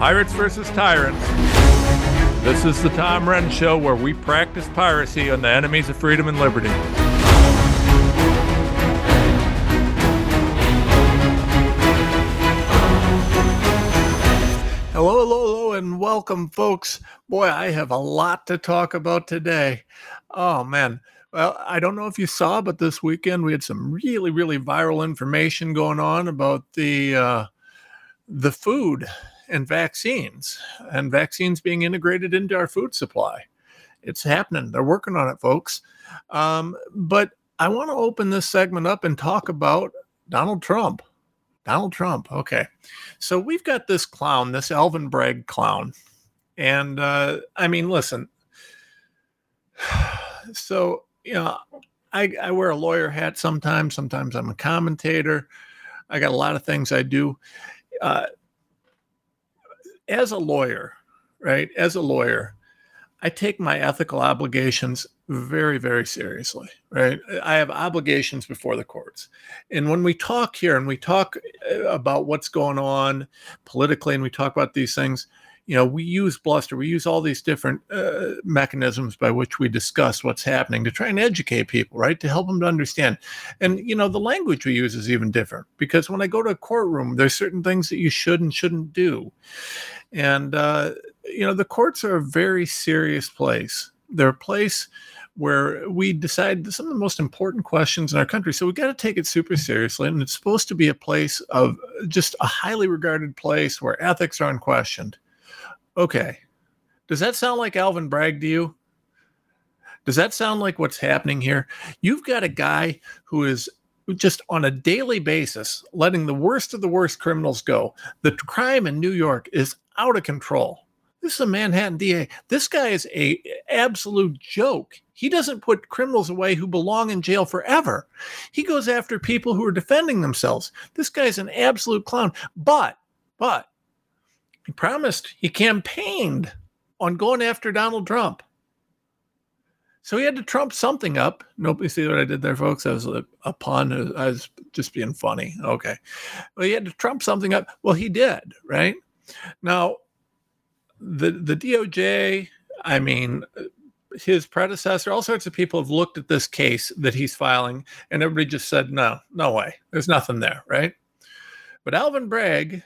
Pirates versus Tyrants. This is the Tom Renz Show where we practice piracy on the enemies of freedom and liberty. Hello, hello, hello, and welcome, folks. Boy, I have a lot to talk about today. Oh, man. Well, I don't know if you saw, but this weekend we had some really, really viral information going on about the uh, the food and vaccines and vaccines being integrated into our food supply. It's happening. They're working on it, folks. Um, but I want to open this segment up and talk about Donald Trump. Donald Trump. Okay. So we've got this clown, this Alvin Bragg clown. And uh, I mean, listen. So, you know, I, I wear a lawyer hat sometimes. Sometimes I'm a commentator. I got a lot of things I do. Uh, as a lawyer, right? As a lawyer, I take my ethical obligations very, very seriously, right? I have obligations before the courts. And when we talk here and we talk uh, about what's going on politically and we talk about these things, you know, we use bluster, we use all these different uh, mechanisms by which we discuss what's happening to try and educate people, right? To help them to understand. And, you know, the language we use is even different because when I go to a courtroom, there's certain things that you should and shouldn't do. And, uh, you know, the courts are a very serious place. They're a place where we decide some of the most important questions in our country. So we got to take it super seriously. And it's supposed to be a place of just a highly regarded place where ethics are unquestioned. Okay. Does that sound like Alvin Bragg to you? Does that sound like what's happening here? You've got a guy who is just on a daily basis letting the worst of the worst criminals go. The crime in New York is out of control. This is a Manhattan DA. This guy is a absolute joke. He doesn't put criminals away who belong in jail forever. He goes after people who are defending themselves. This guy's an absolute clown. But, but he promised, he campaigned on going after Donald Trump. So he had to trump something up. Nobody see what I did there, folks? I was a, a pun. I was just being funny. Okay. Well, he had to trump something up. Well, he did, right? Now, the the DOJ, I mean, his predecessor, all sorts of people have looked at this case that he's filing, and everybody just said, no, no way. There's nothing there, right? But Alvin Bragg,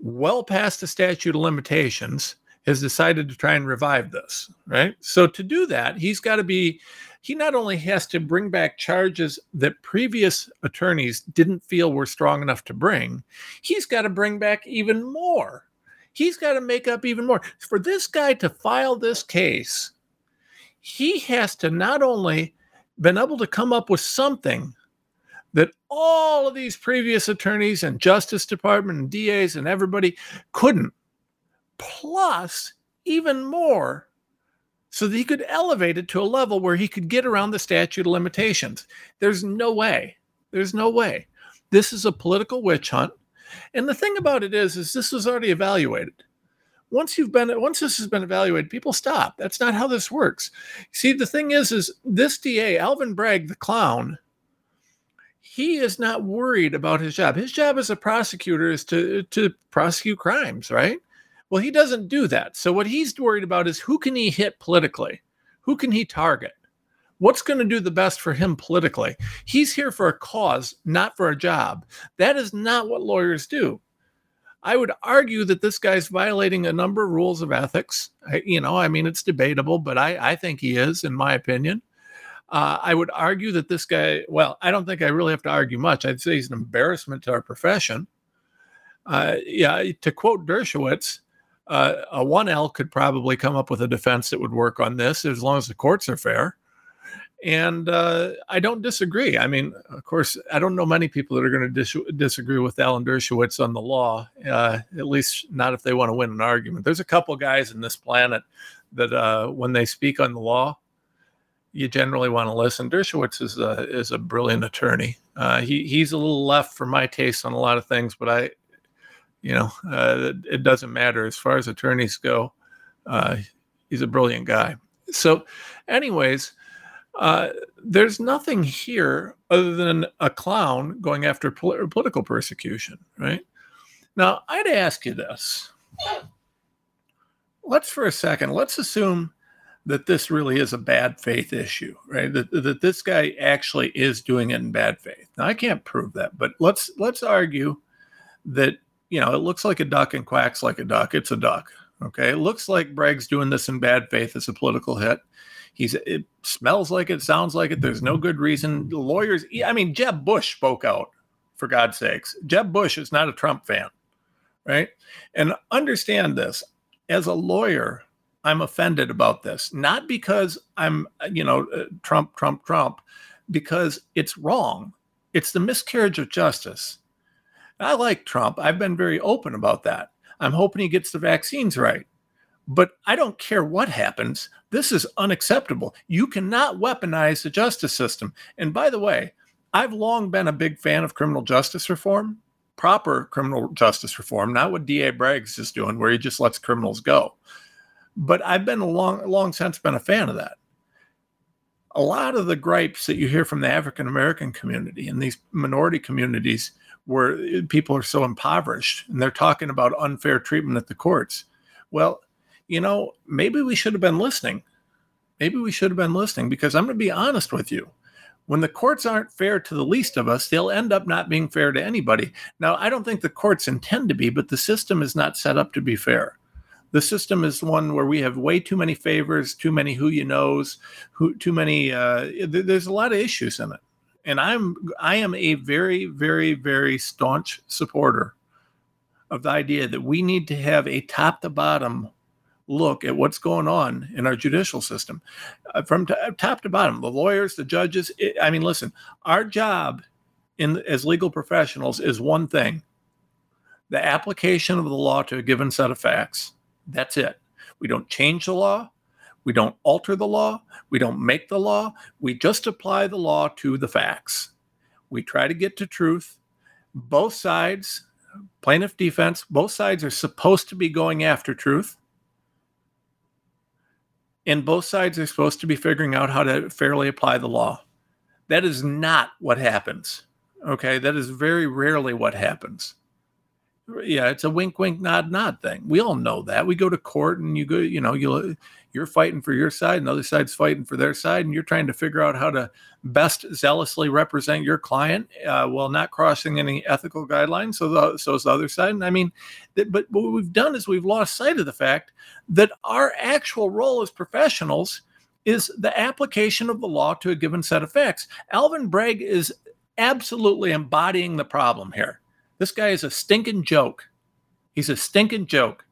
well past the statute of limitations, has decided to try and revive this, right? So to do that, he's got to be he not only has to bring back charges that previous attorneys didn't feel were strong enough to bring, he's got to bring back even more. He's got to make up even more. For this guy to file this case, he has to not only been able to come up with something that all of these previous attorneys and Justice Department and DAs and everybody couldn't, plus even more, so that he could elevate it to a level where he could get around the statute of limitations. There's no way. There's no way. This is a political witch hunt. And the thing about it is, is this was already evaluated. Once you've been, once this has been evaluated, people stop. That's not how this works. See, the thing is, is this DA, Alvin Bragg, the clown, he is not worried about his job. His job as a prosecutor is to to prosecute crimes, right? Well, he doesn't do that. So what he's worried about is who can he hit politically? Who can he target? What's going to do the best for him politically? He's here for a cause, not for a job. That is not what lawyers do. I would argue that this guy's violating a number of rules of ethics. I, you know, I mean, it's debatable, but I, I think he is, in my opinion. Uh, I would argue that this guy, well, I don't think I really have to argue much. I'd say he's an embarrassment to our profession. Uh, yeah, to quote Dershowitz, uh, a 1L could probably come up with a defense that would work on this as long as the courts are fair. And uh, I don't disagree. I mean, of course, I don't know many people that are going to dis- disagree with Alan Dershowitz on the law, uh, at least not if they want to win an argument. There's a couple guys in this planet that uh, when they speak on the law, you generally want to listen. Dershowitz is a is a brilliant attorney. Uh, he he's a little left for my taste on a lot of things, but I, you know, uh, it doesn't matter as far as attorneys go. Uh, he's a brilliant guy. So, anyways, uh, there's nothing here other than a clown going after pol- political persecution, right? Now, I'd ask you this. let's for a second, let's assume that this really is a bad faith issue, right? That, that this guy actually is doing it in bad faith. Now I can't prove that, but let's let's argue that you know it looks like a duck and quacks like a duck. It's a duck. Okay, it looks like Bragg's doing this in bad faith as a political hit. He's it smells like it, sounds like it. There's no good reason. The lawyers, I mean, Jeb Bush spoke out for God's sakes. Jeb Bush is not a Trump fan, right? And understand this as a lawyer, I'm offended about this, not because I'm, you know, uh, Trump, Trump, Trump, because it's wrong. It's the miscarriage of justice. I like Trump. I've been very open about that. I'm hoping he gets the vaccines right. But I don't care what happens. This is unacceptable. You cannot weaponize the justice system. And by the way, I've long been a big fan of criminal justice reform, proper criminal justice reform, not what DA Braggs is doing, where he just lets criminals go. But I've been a long, long since been a fan of that. A lot of the gripes that you hear from the African American community and these minority communities where people are so impoverished and they're talking about unfair treatment at the courts. Well, you know, maybe we should have been listening. Maybe we should have been listening because I'm going to be honest with you. When the courts aren't fair to the least of us, they'll end up not being fair to anybody. Now, I don't think the courts intend to be, but the system is not set up to be fair the system is one where we have way too many favors, too many who you knows, who too many. Uh, th- there's a lot of issues in it, and I'm I am a very very very staunch supporter of the idea that we need to have a top to bottom look at what's going on in our judicial system, uh, from t- top to bottom. The lawyers, the judges. It, I mean, listen, our job in as legal professionals is one thing: the application of the law to a given set of facts that's it. We don't change the law. We don't alter the law. We don't make the law. We just apply the law to the facts. We try to get to truth. Both sides, plaintiff defense, both sides are supposed to be going after truth. And both sides are supposed to be figuring out how to fairly apply the law. That is not what happens. Okay. That is very rarely what happens yeah, it's a wink, wink, nod, nod thing. We all know that. We go to court and you go, you know, you you're fighting for your side, and the other side's fighting for their side, and you're trying to figure out how to best zealously represent your client uh, while not crossing any ethical guidelines. So, the, so is the other side. And I mean, but what we've done is we've lost sight of the fact that our actual role as professionals is the application of the law to a given set of facts. Alvin Bragg is absolutely embodying the problem here this guy is a stinking joke. He's a stinking joke.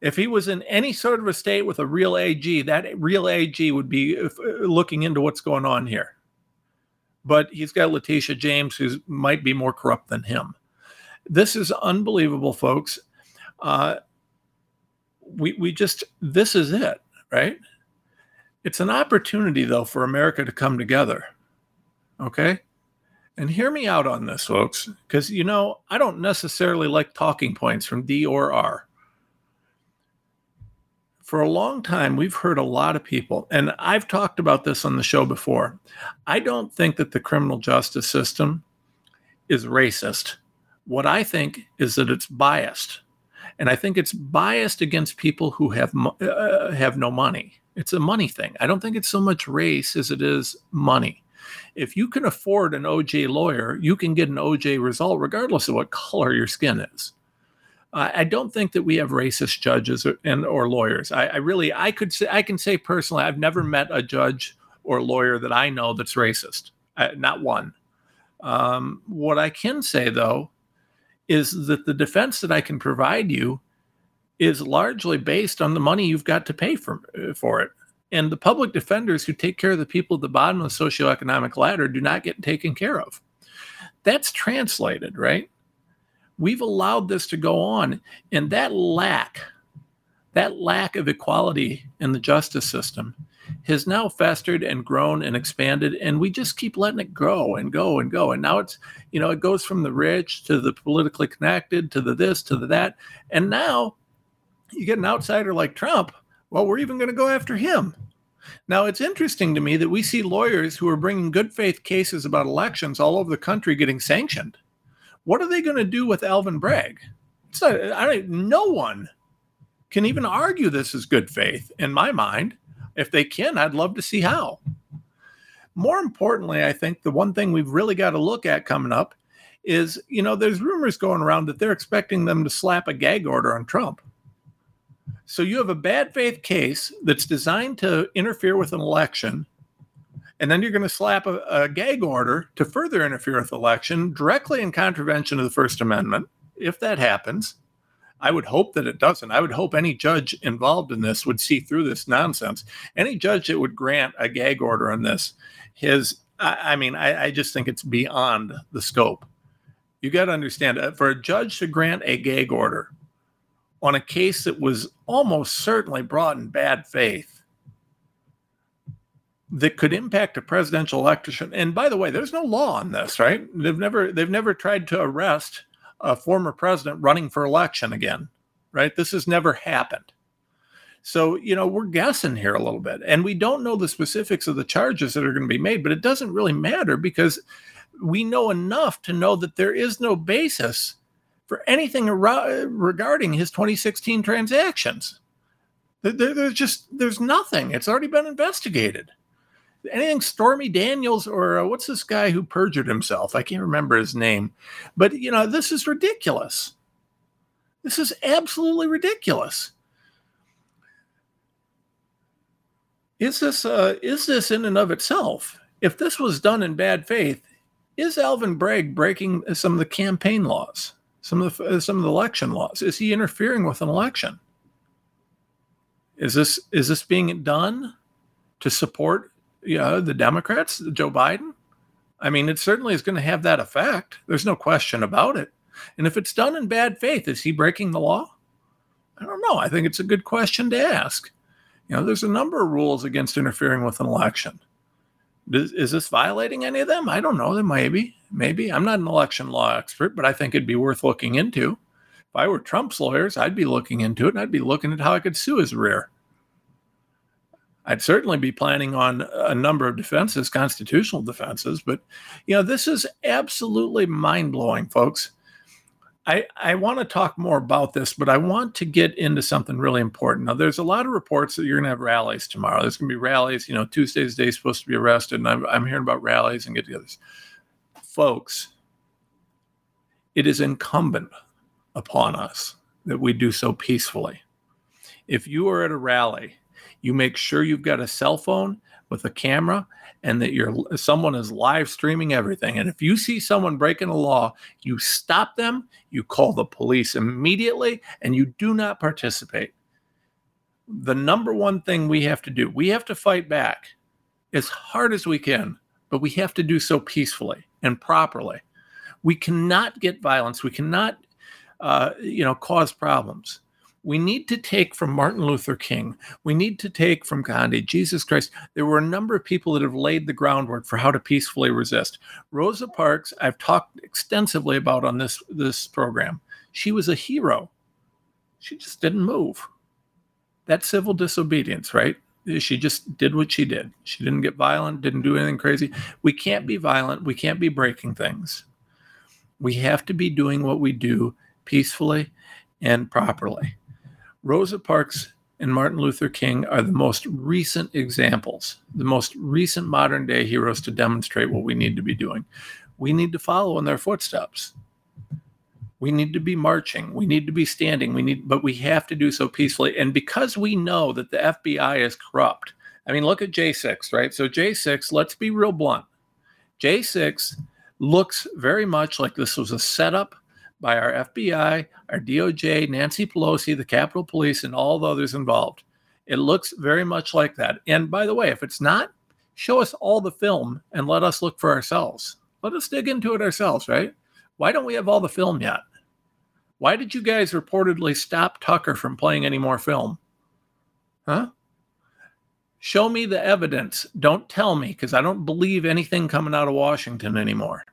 If he was in any sort of a state with a real AG, that real AG would be uh, looking into what's going on here. But he's got Letitia James, who might be more corrupt than him. This is unbelievable, folks. Uh, we we just this is it, right? It's an opportunity though for America to come together. Okay, and hear me out on this, folks, because you know, I don't necessarily like talking points from D or R. For a long time, we've heard a lot of people, and I've talked about this on the show before. I don't think that the criminal justice system is racist. What I think is that it's biased. And I think it's biased against people who have uh, have no money. It's a money thing. I don't think it's so much race as it is money if you can afford an OJ lawyer, you can get an OJ result regardless of what color your skin is. I don't think that we have racist judges or, and or lawyers. I, I, really, I could say, I can say personally, I've never met a judge or lawyer that I know that's racist. Not one. Um, what I can say though is that the defense that I can provide you is largely based on the money you've got to pay for for it. And the public defenders who take care of the people at the bottom of the socioeconomic ladder do not get taken care of. That's translated, right? We've allowed this to go on. And that lack, that lack of equality in the justice system has now festered and grown and expanded and we just keep letting it grow and go and go and now it's you know it goes from the rich to the politically connected to the this to the that and now you get an outsider like trump well, we're even going to go after him. Now, it's interesting to me that we see lawyers who are bringing good faith cases about elections all over the country getting sanctioned. What are they going to do with Alvin Bragg? Not, I don't, no one can even argue this is good faith. In my mind, if they can, I'd love to see how. More importantly, I think the one thing we've really got to look at coming up is you know, there's rumors going around that they're expecting them to slap a gag order on Trump. So you have a bad faith case that's designed to interfere with an election, and then you're going to slap a, a, gag order to further interfere with the election directly in contravention of the First Amendment. If that happens, I would hope that it doesn't. I would hope any judge involved in this would see through this nonsense. Any judge that would grant a gag order on this, his, I, I mean, I, I just think it's beyond the scope. You got to understand, uh, for a judge to grant a gag order on a case that was almost certainly brought in bad faith that could impact a presidential election. And by the way, there's no law on this, right? They've never they've never tried to arrest a former president running for election again, right? This has never happened. So, you know, we're guessing here a little bit and we don't know the specifics of the charges that are going to be made, but it doesn't really matter because we know enough to know that there is no basis for anything regarding his 2016 transactions. There, there's just there's nothing. It's already been investigated. Anything Stormy Daniels or uh, what's this guy who perjured himself? I can't remember his name, but you know this is ridiculous. This is absolutely ridiculous. Is this uh, is this in and of itself? If this was done in bad faith, is Alvin Bragg breaking some of the campaign laws? Some of the uh, some of the election laws? Is he interfering with an election? Is this is this being done to support you know, the Democrats, Joe Biden? I mean, it certainly is going to have that effect. There's no question about it. And if it's done in bad faith, is he breaking the law? I don't know. I think it's a good question to ask. You know, there's a number of rules against interfering with an election. Is, is this violating any of them? I don't know. Then maybe, maybe. I'm not an election law expert, but I think it'd be worth looking into. If I were Trump's lawyers, I'd be looking into it and I'd be looking at how I could sue his rear. I'd certainly be planning on a number of defenses, constitutional defenses, but you know, this is absolutely mind blowing, folks. I, I want to talk more about this, but I want to get into something really important. Now, there's a lot of reports that you're going to have rallies tomorrow. There's going to be rallies. You know, Tuesday's day supposed to be arrested, and I'm, I'm hearing about rallies and get togethers. Folks, it is incumbent upon us that we do so peacefully. If you are at a rally, you make sure you've got a cell phone with a camera and that you're someone is live streaming everything and if you see someone breaking a law you stop them you call the police immediately and you do not participate. The number one thing we have to do we have to fight back as hard as we can but we have to do so peacefully and properly. We cannot get violence. We cannot uh, you know cause problems we need to take from Martin Luther King, we need to take from Gandhi, Jesus Christ. There were a number of people that have laid the groundwork for how to peacefully resist. Rosa Parks, I've talked extensively about on this this program. She was a hero. She just didn't move. That's civil disobedience, right? She just did what she did. She didn't get violent, didn't do anything crazy. We can't be violent. We can't be breaking things. We have to be doing what we do peacefully and properly. Rosa Parks and Martin Luther King are the most recent examples, the most recent modern day heroes to demonstrate what we need to be doing. We need to follow in their footsteps. We need to be marching. We need to be standing. We need, but we have to do so peacefully. And because we know that the FBI is corrupt, I mean, look at J6, right? So, J6, let's be real blunt. J6 looks very much like this was a setup by our FBI, our DOJ, Nancy Pelosi, the Capitol Police, and all the others involved. It looks very much like that. And by the way, if it's not, show us all the film and let us look for ourselves. Let us dig into it ourselves, right? Why don't we have all the film yet? Why did you guys reportedly stop Tucker from playing any more film? Huh? Show me the evidence. Don't tell me because I don't believe anything coming out of Washington anymore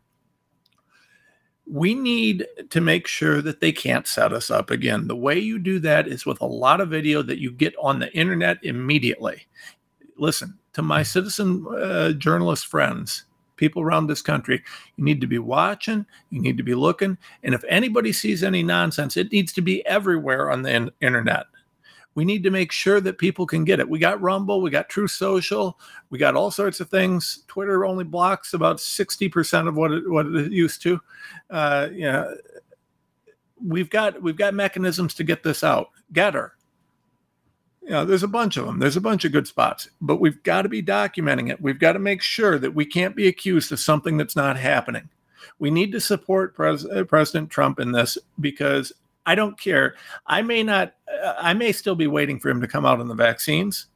we need to make sure that they can't set us up again. The way you do that is with a lot of video that you get on the internet immediately. Listen to my citizen uh, journalist friends, people around this country. You need to be watching, you need to be looking. And if anybody sees any nonsense, it needs to be everywhere on the in- internet. We need to make sure that people can get it. We got Rumble, we got Truth Social, we got all sorts of things. Twitter only blocks about 60% of what it, what it used to. Uh, we've got we've got mechanisms to get this out. Gettr. You know, there's a bunch of them. There's a bunch of good spots, but we've got to be documenting it. We've got to make sure that we can't be accused of something that's not happening. We need to support Pres- uh, President Trump in this because I don't care. I may not, uh, I may still be waiting for him to come out on the vaccines,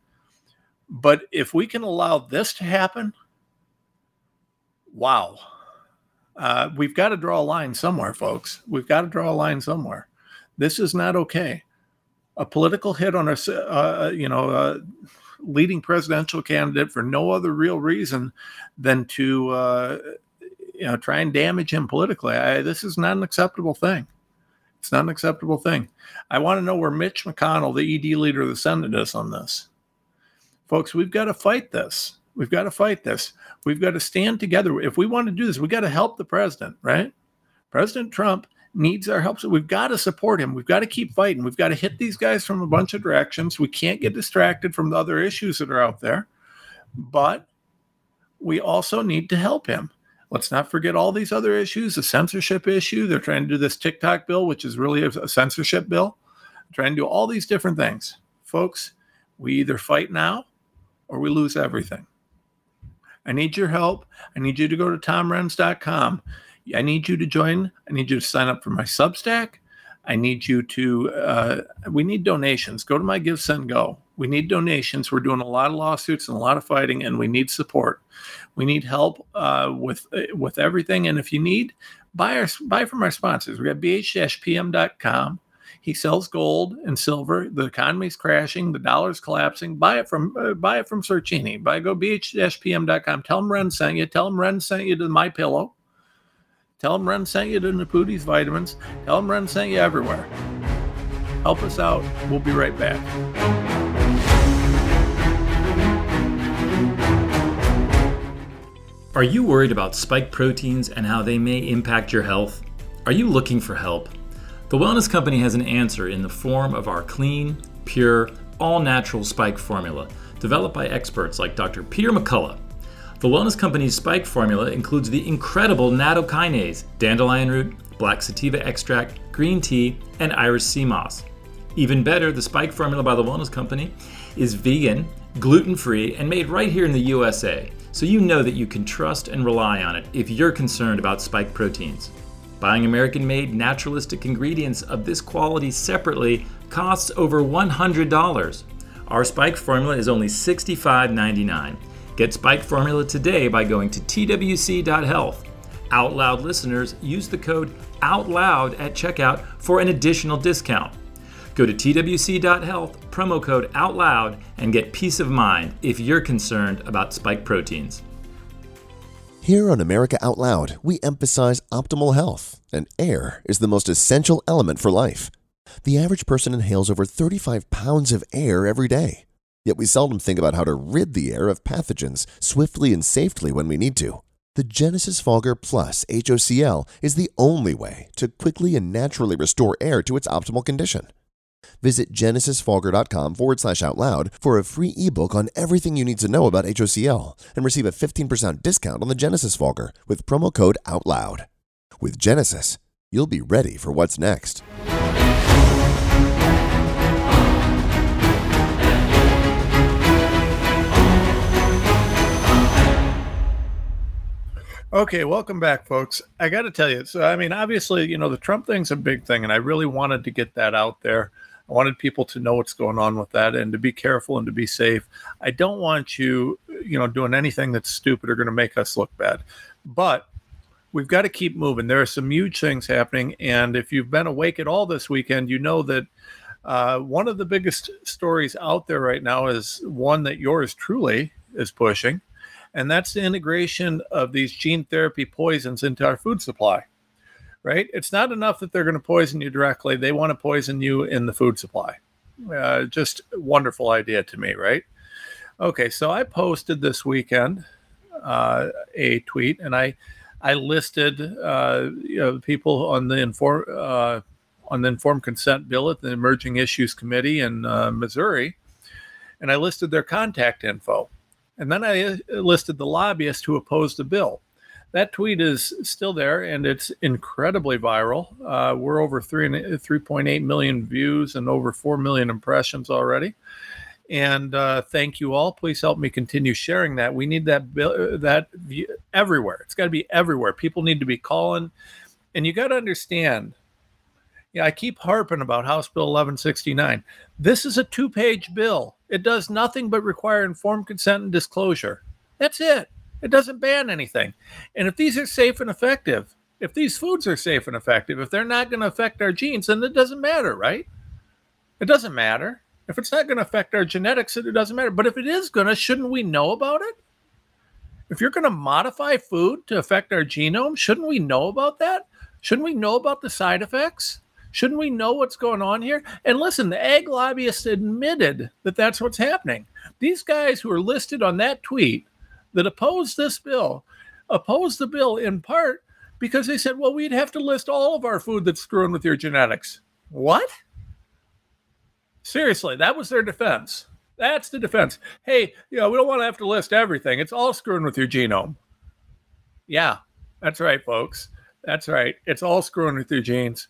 but if we can allow this to happen, wow. Uh, we've got to draw a line somewhere, folks. We've got to draw a line somewhere. This is not okay. A political hit on a, uh, you know, uh, leading presidential candidate for no other real reason than to, uh, you know, try and damage him politically. I, this is not an acceptable thing. It's not an acceptable thing. I want to know where Mitch McConnell, the ED leader of the Senate, is on this. Folks, we've got to fight this. We've got to fight this. We've got to stand together. If we want to do this, we've got to help the president, right? President Trump needs our help. So we've got to support him. We've got to keep fighting. We've got to hit these guys from a bunch of directions. We can't get distracted from the other issues that are out there. But we also need to help him. Let's not forget all these other issues the censorship issue. They're trying to do this TikTok bill, which is really a censorship bill. They're trying to do all these different things. Folks, we either fight now or we lose everything. I need your help. I need you to go to tomrenz.com. I need you to join. I need you to sign up for my Substack. I need you to, uh, we need donations. Go to my Give, Send, Go. We need donations. We're doing a lot of lawsuits and a lot of fighting, and we need support. We need help uh, with uh, with everything. And if you need, buy our buy from our sponsors. We got bh-pm.com. He sells gold and silver. The economy's crashing. The dollar's collapsing. Buy it from uh, buy it from Cercini. Buy go bh-pm.com. Tell him Ren sent you. Tell him Ren sent you to my pillow. Tell him Ren sent you to Naputi's vitamins. Tell him Ren sent you everywhere. Help us out. We'll be right back. Are you worried about spike proteins and how they may impact your health? Are you looking for help? The Wellness Company has an answer in the form of our clean, pure, all natural spike formula, developed by experts like Dr. Peter McCullough. The Wellness Company's spike formula includes the incredible nattokinase, dandelion root, black sativa extract, green tea, and Irish sea moss. Even better, the spike formula by the Wellness Company is vegan, gluten free, and made right here in the USA so you know that you can trust and rely on it if you're concerned about spike proteins. Buying American made naturalistic ingredients of this quality separately costs over $100. Our spike formula is only $65.99. Get spike formula today by going to twc.health. Out Loud listeners use the code OUTLOUD at checkout for an additional discount. Go to twc.health, promo code OUTLOUD, and get peace of mind if you're concerned about spike proteins. Here on America Out Loud, we emphasize optimal health, and air is the most essential element for life. The average person inhales over 35 pounds of air every day, yet we seldom think about how to rid the air of pathogens swiftly and safely when we need to. The Genesis Fogger Plus HOCl is the only way to quickly and naturally restore air to its optimal condition. Visit genesisfogger.com forward slash out loud for a free ebook on everything you need to know about HOCl and receive a 15% discount on the Genesis Fogger with promo code OUTLOUD. With Genesis, you'll be ready for what's next. Okay, welcome back, folks. I got to tell you, so I mean, obviously, you know, the Trump thing's a big thing, and I really wanted to get that out there. I wanted people to know what's going on with that and to be careful and to be safe. I don't want you, you know, doing anything that's stupid or going to make us look bad. But we've got to keep moving. There are some huge things happening. And if you've been awake at all this weekend, you know that uh, one of the biggest stories out there right now is one that yours truly is pushing. And that's the integration of these gene therapy poisons into our food supply right? It's not enough that they're going to poison you directly. They want to poison you in the food supply. Uh, just wonderful idea to me, right? Okay, so I posted this weekend uh, a tweet, and I I listed uh, you know people on the inform uh, on the informed consent bill at the Emerging Issues Committee in uh, Missouri, and I listed their contact info. And then I uh, listed the lobbyists who opposed the bill. That tweet is still there and it's incredibly viral. Uh, we're over 3, 3.8 million views and over 4 million impressions already. And uh, thank you all. Please help me continue sharing that. We need that that everywhere. It's got to be everywhere. People need to be calling, and you got to understand. Yeah, I keep harping about House Bill 1169. This is a two-page bill. It does nothing but require informed consent and disclosure. That's it. It doesn't ban anything. And if these are safe and effective, if these foods are safe and effective, if they're not going to affect our genes, then it doesn't matter, right? It doesn't matter. If it's not going to affect our genetics, it doesn't matter. But if it is going to, shouldn't we know about it? If you're going to modify food to affect our genome, shouldn't we know about that? Shouldn't we know about the side effects? Shouldn't we know what's going on here? And listen, the egg lobbyists admitted that that's what's happening. These guys who are listed on that tweet that opposed this bill opposed the bill in part because they said, well, we'd have to list all of our food that's screwing with your genetics. What? Seriously, that was their defense. That's the defense. Hey, you know, we don't want to have to list everything. It's all screwing with your genome. Yeah, that's right, folks. That's right. It's all screwing with your genes.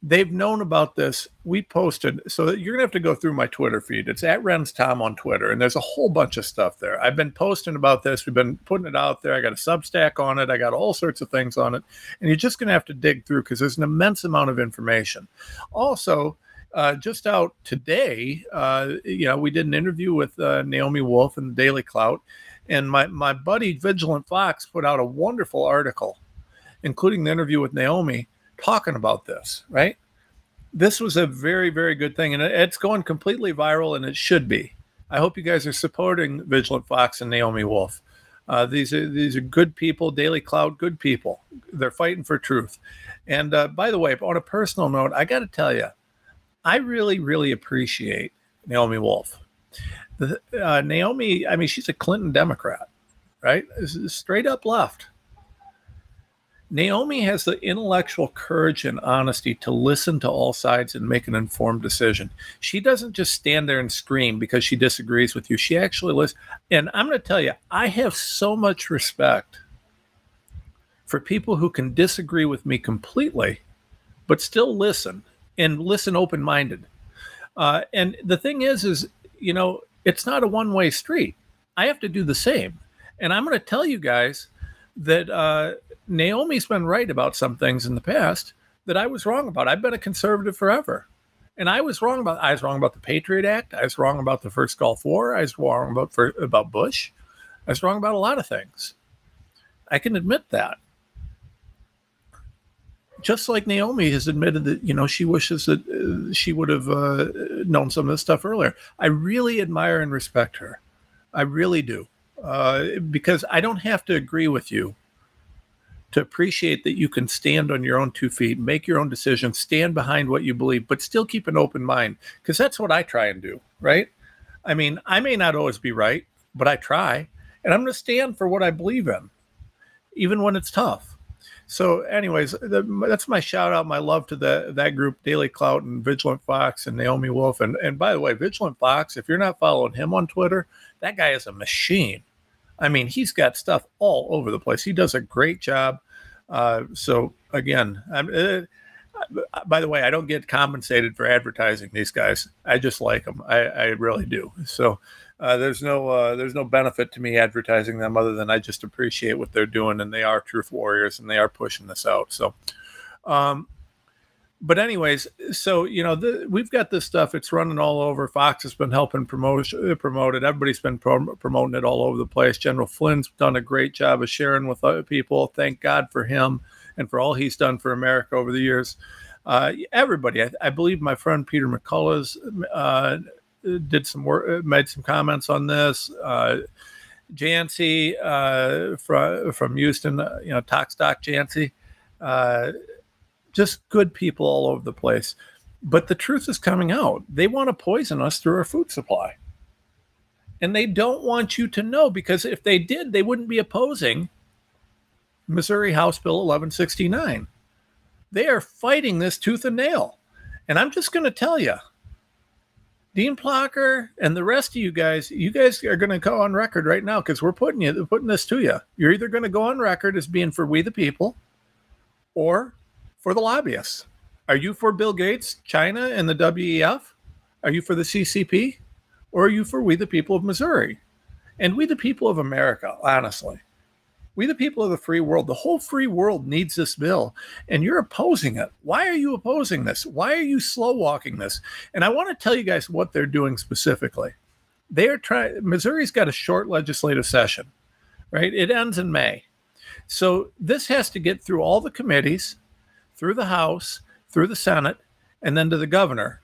They've known about this. We posted, so you're gonna have to go through my Twitter feed. It's at Renz Tom on Twitter, and there's a whole bunch of stuff there. I've been posting about this. We've been putting it out there. I got a Substack on it. I got all sorts of things on it, and you're just gonna have to dig through because there's an immense amount of information. Also, uh, just out today, uh, you know, we did an interview with uh, Naomi Wolf in the Daily Clout, and my my buddy Vigilant Fox put out a wonderful article, including the interview with Naomi, talking about this. Right, this was a very very good thing, and it's going completely viral, and it should be. I hope you guys are supporting Vigilant Fox and Naomi Wolf. Uh, these are these are good people, Daily Clout, good people. They're fighting for truth. And uh, by the way, on a personal note, I got to tell you, I really, really appreciate Naomi Wolf. The, uh, Naomi, I mean, she's a Clinton Democrat, right? Straight up left. Naomi has the intellectual courage and honesty to listen to all sides and make an informed decision. She doesn't just stand there and scream because she disagrees with you. She actually listens. And I'm going to tell you, I have so much respect for people who can disagree with me completely, but still listen and listen open minded. Uh, and the thing is, is you know, it's not a one way street. I have to do the same. And I'm going to tell you guys that uh, Naomi's been right about some things in the past that I was wrong about. I've been a conservative forever. And I was wrong about I was wrong about the Patriot Act. I was wrong about the first Gulf War. I was wrong about for, about Bush. I was wrong about a lot of things. I can admit that just like Naomi has admitted that you know she wishes that uh, she would have uh, known some of this stuff earlier. I really admire and respect her. I really do, uh, because I don't have to agree with you to appreciate that you can stand on your own two feet, make your own decisions, stand behind what you believe, but still keep an open mind. Because that's what I try and do, right? I mean, I may not always be right, but I try, and I'm going to stand for what I believe in, even when it's tough so, anyways, the, that's my shout out, my love to the that group, Daily Clout and Vigilant Fox and Naomi Wolf. And and by the way, Vigilant Fox, if you're not following him on Twitter, that guy is a machine. I mean, he's got stuff all over the place. He does a great job. Uh, so again. Uh, by the way, I don't get compensated for advertising these guys. I just like them. I, I really do. So uh, there's no uh, there's no benefit to me advertising them other than I just appreciate what they're doing and they are truth warriors and they are pushing this out. So, um, but anyways, so you know the, we've got this stuff. It's running all over. Fox has been helping promote promote it. Everybody's been pro- promoting it all over the place. General Flynn's done a great job of sharing with other people. Thank God for him and for all he's done for America over the years. Uh, everybody, I, I, believe my friend Peter McCullough's uh, did some work, uh, made some comments on this. Uh, Jancy uh, from from Houston, uh, you know, Talk Stock Jancy, uh, just good people all over the place. But the truth is coming out. They want to poison us through our food supply. And they don't want you to know because if they did, they wouldn't be opposing Missouri House Bill 1169. They are fighting this tooth and nail. And I'm just going to tell you, Dean Plocher and the rest of you guys, you guys are going to go on record right now because we're putting you putting this to you. You're either going to go on record as being for we the people, or for the lobbyists. Are you for Bill Gates, China, and the WEF? Are you for the CCP, or are you for we the people of Missouri, and we the people of America? Honestly, we, the people of the free world, the whole free world needs this bill, and you're opposing it. Why are you opposing this? Why are you slow walking this? And I want to tell you guys what they're doing specifically. They are trying, Missouri's got a short legislative session, right? It ends in May. So this has to get through all the committees, through the House, through the Senate, and then to the governor,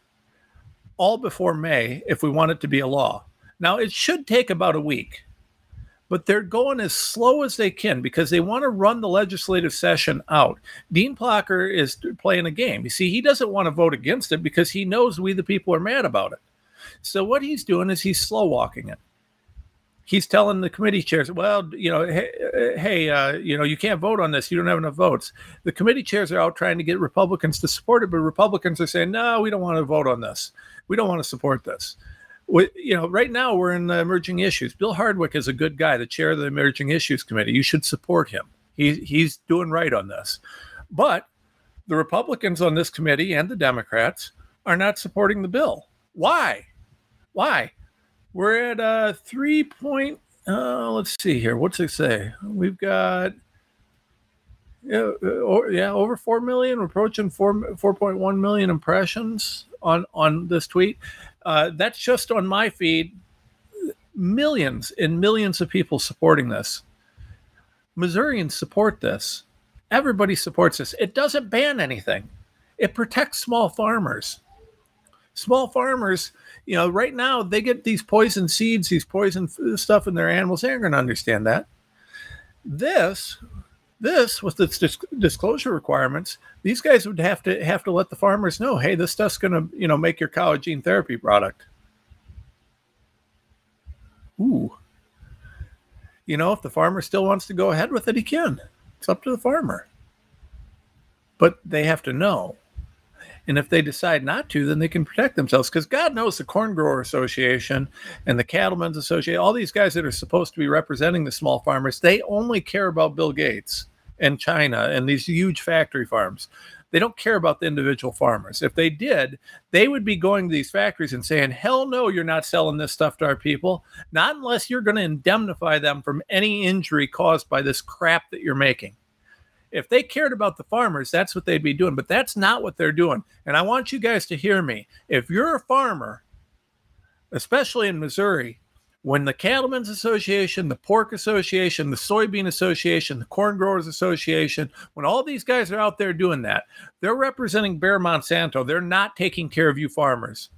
all before May if we want it to be a law. Now, it should take about a week but they're going as slow as they can because they want to run the legislative session out. Dean Plocher is playing a game. You see, he doesn't want to vote against it because he knows we, the people, are mad about it. So what he's doing is he's slow walking it. He's telling the committee chairs, well, you know, hey, hey uh, you know, you can't vote on this. You don't have enough votes. The committee chairs are out trying to get Republicans to support it, but Republicans are saying, no, we don't want to vote on this. We don't want to support this you know, right now we're in the emerging issues. Bill Hardwick is a good guy, the chair of the emerging issues committee. You should support him. He, he's doing right on this. But the Republicans on this committee and the Democrats are not supporting the bill. Why? Why? We're at uh, three point. Uh, let's see here. What's it say? We've got yeah, uh, yeah, over four million, approaching four four point one million impressions on on this tweet. Uh, that's just on my feed. Millions and millions of people supporting this. Missourians support this. Everybody supports this. It doesn't ban anything. It protects small farmers. Small farmers, you know, right now they get these poison seeds, these poison stuff in their animals. They aren't going to understand that. This this, with its disclosure requirements, these guys would have to have to let the farmers know, hey, this stuff's going to, you know, make your cow a gene therapy product. Ooh. You know, if the farmer still wants to go ahead with it, he can. It's up to the farmer. But they have to know. And if they decide not to, then they can protect themselves. Because God knows the Corn Grower Association and the Cattlemen's Association, all these guys that are supposed to be representing the small farmers, they only care about Bill Gates and China and these huge factory farms. They don't care about the individual farmers. If they did, they would be going to these factories and saying, hell no, you're not selling this stuff to our people. Not unless you're going to indemnify them from any injury caused by this crap that you're making. If they cared about the farmers, that's what they'd be doing. But that's not what they're doing. And I want you guys to hear me. If you're a farmer, especially in Missouri, when the Cattlemen's Association, the Pork Association, the Soybean Association, the Corn Growers Association, when all these guys are out there doing that, they're representing Bayer Monsanto. They're not taking care of you farmers.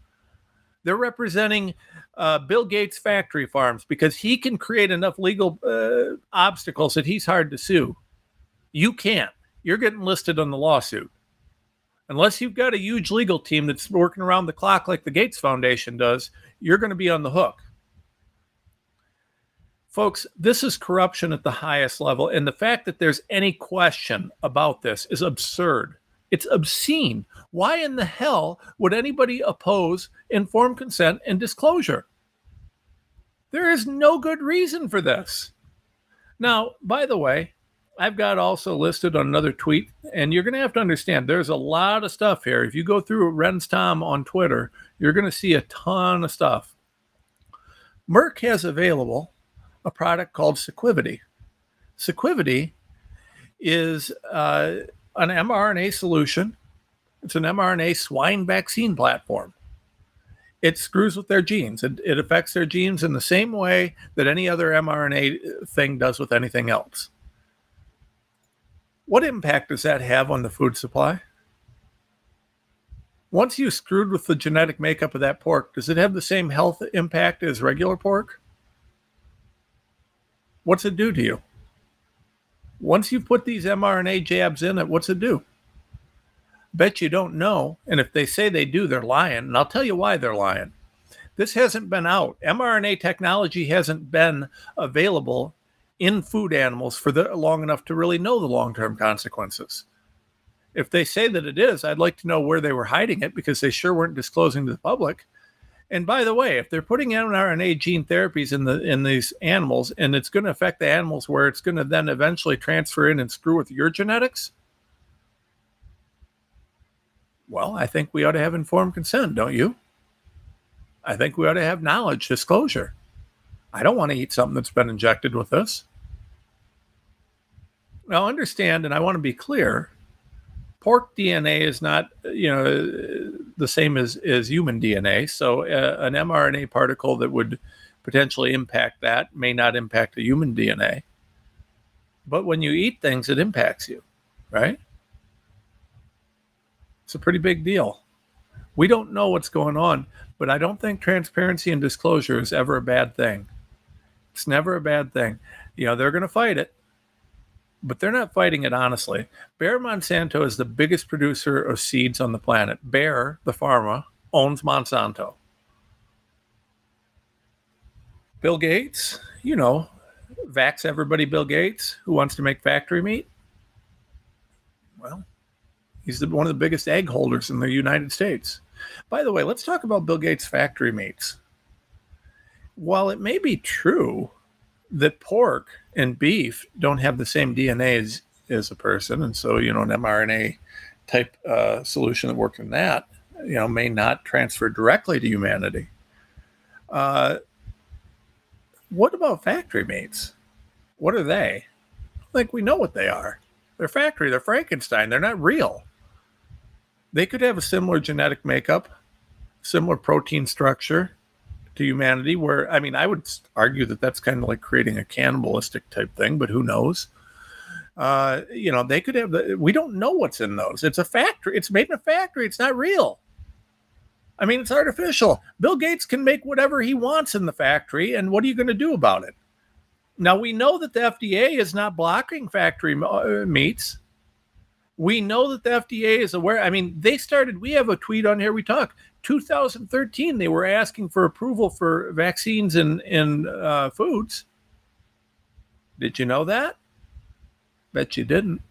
They're representing uh, Bill Gates factory farms because he can create enough legal uh, obstacles that he's hard to sue. You can't. You're getting listed on the lawsuit. Unless you've got a huge legal team that's working around the clock like the Gates Foundation does, you're going to be on the hook. Folks, this is corruption at the highest level. And the fact that there's any question about this is absurd. It's obscene. Why in the hell would anybody oppose informed consent and disclosure? There is no good reason for this. Now, by the way, I've got also listed on another tweet, and you're going to have to understand there's a lot of stuff here. If you go through Renz Tom on Twitter, you're going to see a ton of stuff. Merck has available a product called Sequivity. Sequivity is uh, an mRNA solution. It's an mRNA swine vaccine platform. It screws with their genes. It, it affects their genes in the same way that any other mRNA thing does with anything else. What impact does that have on the food supply? Once you screwed with the genetic makeup of that pork, does it have the same health impact as regular pork? What's it do to you? Once you put these mRNA jabs in it, what's it do? Bet you don't know. And if they say they do, they're lying. And I'll tell you why they're lying. This hasn't been out. mRNA technology hasn't been available in food animals for the, long enough to really know the long term consequences. If they say that it is, I'd like to know where they were hiding it because they sure weren't disclosing to the public. And by the way, if they're putting mRNA gene therapies in the in these animals and it's going to affect the animals where it's going to then eventually transfer in and screw with your genetics, well, I think we ought to have informed consent, don't you? I think we ought to have knowledge disclosure. I don't want to eat something that's been injected with this. Now, understand, and I want to be clear pork DNA is not, you know, the same as, as human DNA. So, uh, an mRNA particle that would potentially impact that may not impact the human DNA. But when you eat things, it impacts you, right? It's a pretty big deal. We don't know what's going on, but I don't think transparency and disclosure is ever a bad thing. It's never a bad thing. You know, they're going to fight it, but they're not fighting it honestly. Bayer Monsanto is the biggest producer of seeds on the planet. Bayer, the pharma, owns Monsanto. Bill Gates, you know, vax everybody Bill Gates who wants to make factory meat. Well, He's the, one of the biggest egg holders in the United States. By the way, let's talk about Bill Gates' factory meats. While it may be true that pork and beef don't have the same DNA as, as a person, and so, you know, an mRNA type uh, solution that works in that, you know, may not transfer directly to humanity. Uh, what about factory meats? What are they? Like we know what they are. They're factory. They're Frankenstein. They're not real they could have a similar genetic makeup, similar protein structure to humanity. Where I mean, I would argue that that's kind of like creating a cannibalistic type thing, but who knows? Uh, you know, they could have the. We don't know what's in those. It's a factory. It's made in a factory. It's not real. I mean, it's artificial. Bill Gates can make whatever he wants in the factory, and what are you going to do about it? Now we know that the FDA is not blocking factory uh, meats we know that the FDA is aware. I mean, they started, we have a tweet on here, we talk. 2013, they were asking for approval for vaccines and in uh, foods. Did you know that? Bet you didn't.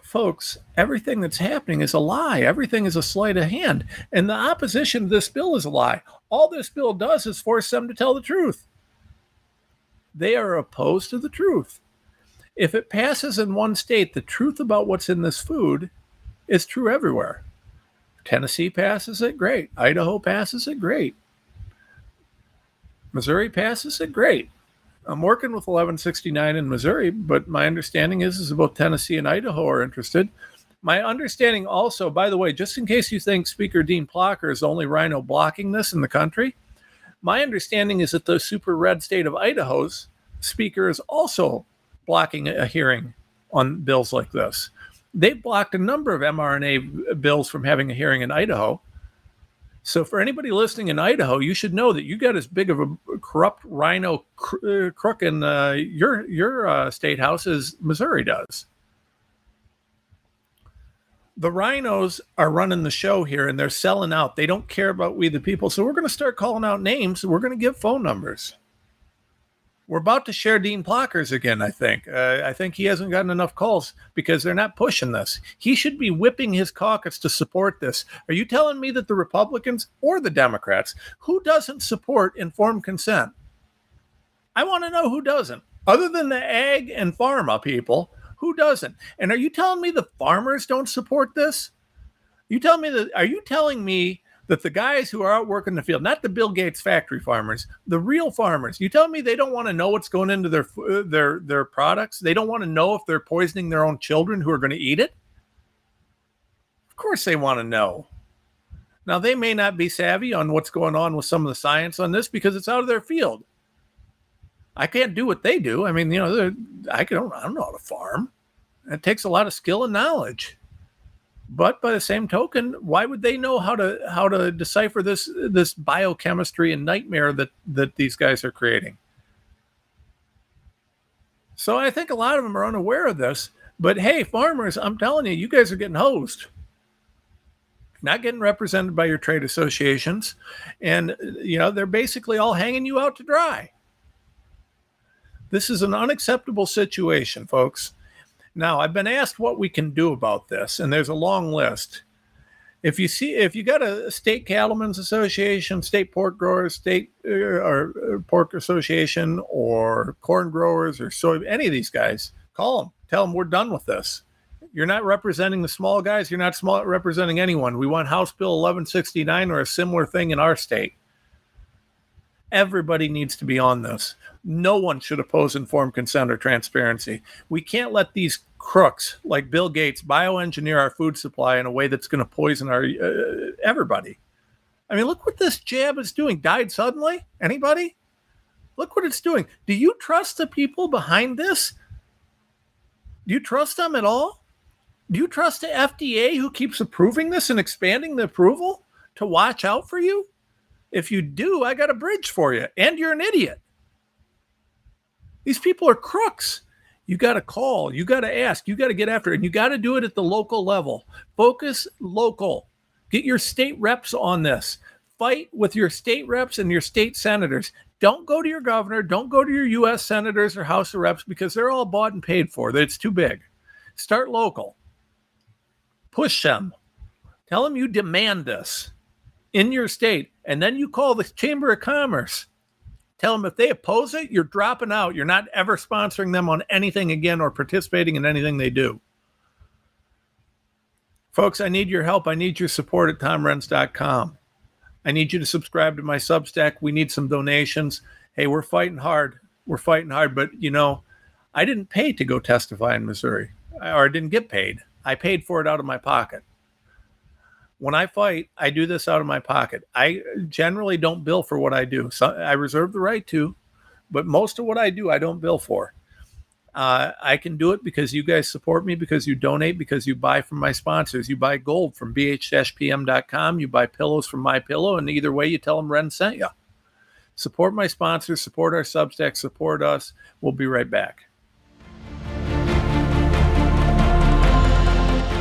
Folks, everything that's happening is a lie. Everything is a sleight of hand. And the opposition to this bill is a lie. All this bill does is force them to tell the truth. They are opposed to the truth. If it passes in one state, the truth about what's in this food is true everywhere. Tennessee passes it, great. Idaho passes it, great. Missouri passes it, great. I'm working with 1169 in Missouri, but my understanding is is both Tennessee and Idaho are interested. My understanding also, by the way, just in case you think Speaker Dean Plocher is the only rhino blocking this in the country, my understanding is that the super red state of Idaho's speaker is also blocking a hearing on bills like this. They've blocked a number of mRNA bills from having a hearing in Idaho. So, for anybody listening in Idaho, you should know that you got as big of a corrupt rhino cr- uh, crook in uh, your your uh, state house as Missouri does. The rhinos are running the show here, and they're selling out. They don't care about we the people. So we're going to start calling out names. We're going to give phone numbers we're about to share Dean Plocher's again. I think. Uh, I think he hasn't gotten enough calls because they're not pushing this. He should be whipping his caucus to support this. Are you telling me that the Republicans or the Democrats who doesn't support informed consent? I want to know who doesn't, other than the ag and pharma people. Who doesn't? And are you telling me the farmers don't support this? You tell me that. Are you telling me that the guys who are out working the field, not the Bill Gates factory farmers, the real farmers, you tell me they don't want to know what's going into their uh, their their products. They don't want to know if they're poisoning their own children who are going to eat it. Of course, they want to know. Now they may not be savvy on what's going on with some of the science on this because it's out of their field. I can't do what they do. I mean, you know, I don't I don't know how to farm. It takes a lot of skill and knowledge. But by the same token, why would they know how to how to decipher this this biochemistry and nightmare that that these guys are creating? So I think a lot of them are unaware of this. But hey, farmers, I'm telling you, you guys are getting hosed. Not getting represented by your trade associations. And, you know, they're basically all hanging you out to dry. This is an unacceptable situation, folks. Now, I've been asked what we can do about this, and there's a long list. If you see, if you got a state cattlemen's association, state pork growers, state uh, or uh, pork association, or corn growers, or soy, any of these guys, call them. Tell them we're done with this. You're not representing the small guys. You're not small representing anyone. We want House Bill 1169 or a similar thing in our state. Everybody needs to be on this. No one should oppose informed consent or transparency. We can't let these crooks like Bill Gates bioengineer our food supply in a way that's going to poison our uh, everybody. I mean, look what this jab is doing. Died suddenly? Anybody? Look what it's doing. Do you trust the people behind this? Do you trust them at all? Do you trust the FDA who keeps approving this and expanding the approval to watch out for you? If you do, I got a bridge for you, and you're an idiot. These people are crooks. You got to call, you got to ask, you got to get after it, and you got to do it at the local level. Focus local. Get your state reps on this. Fight with your state reps and your state senators. Don't go to your governor. Don't go to your U.S. senators or House of Reps because they're all bought and paid for. It's too big. Start local. Push them. Tell them you demand this in your state, and then you call the Chamber of Commerce. Tell them if they oppose it, you're dropping out. You're not ever sponsoring them on anything again or participating in anything they do. Folks, I need your help. I need your support at tomrenz.com. I need you to subscribe to my Substack. We need some donations. Hey, we're fighting hard. We're fighting hard, but you know, I didn't pay to go testify in Missouri, or I didn't get paid. I paid for it out of my pocket when I fight, I do this out of my pocket. I generally don't bill for what I do. So I reserve the right to, but most of what I do, I don't bill for. Uh, I can do it because you guys support me, because you donate, because you buy from my sponsors. You buy gold from bh-pm.com. You buy pillows from My Pillow, and either way, you tell them Renz sent you. Support my sponsors, support our Substack, support us. We'll be right back.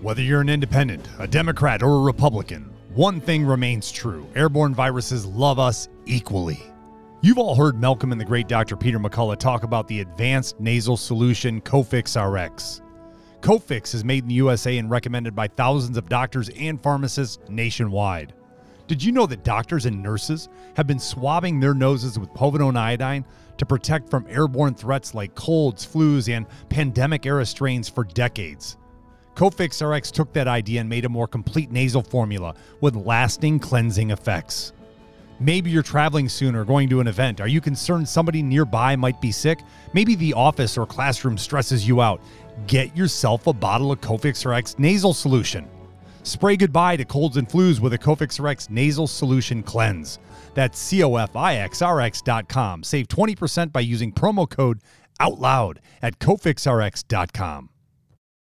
Whether you're an independent, a Democrat, or a Republican, one thing remains true airborne viruses love us equally. You've all heard Malcolm and the great Dr. Peter McCullough talk about the advanced nasal solution Cofix RX. Cofix is made in the USA and recommended by thousands of doctors and pharmacists nationwide. Did you know that doctors and nurses have been swabbing their noses with povidone iodine to protect from airborne threats like colds, flus, and pandemic era strains for decades? Cofix RX took that idea and made a more complete nasal formula with lasting cleansing effects. Maybe you're traveling soon or going to an event. Are you concerned somebody nearby might be sick? Maybe the office or classroom stresses you out. Get yourself a bottle of Cofix RX nasal solution. Spray goodbye to colds and flus with a Cofix RX nasal solution cleanse. That's cofixrx.com. Save 20% by using promo code OUTLOUD at cofixrx.com.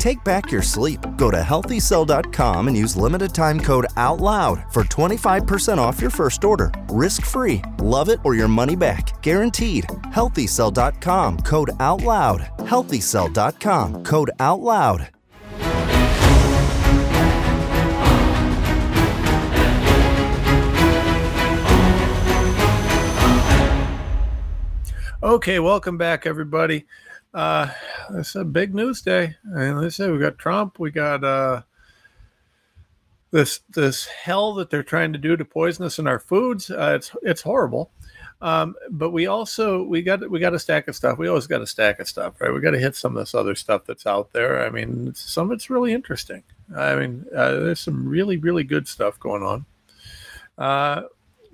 Take back your sleep. Go to healthycell.com and use limited time code OUTLOUD for 25% off your first order. Risk free. Love it or your money back. Guaranteed. Healthycell.com code OUTLOUD. Healthycell.com code OUTLOUD. Okay, welcome back, everybody. Uh, it's a big news day, and let's say we got Trump, we got uh, this this hell that they're trying to do to poison us in our foods. Uh, it's it's horrible. Um, but we also we got we got a stack of stuff. We always got a stack of stuff, right? We got to hit some of this other stuff that's out there. I mean, some of it's really interesting. I mean, uh, there's some really really good stuff going on. Uh,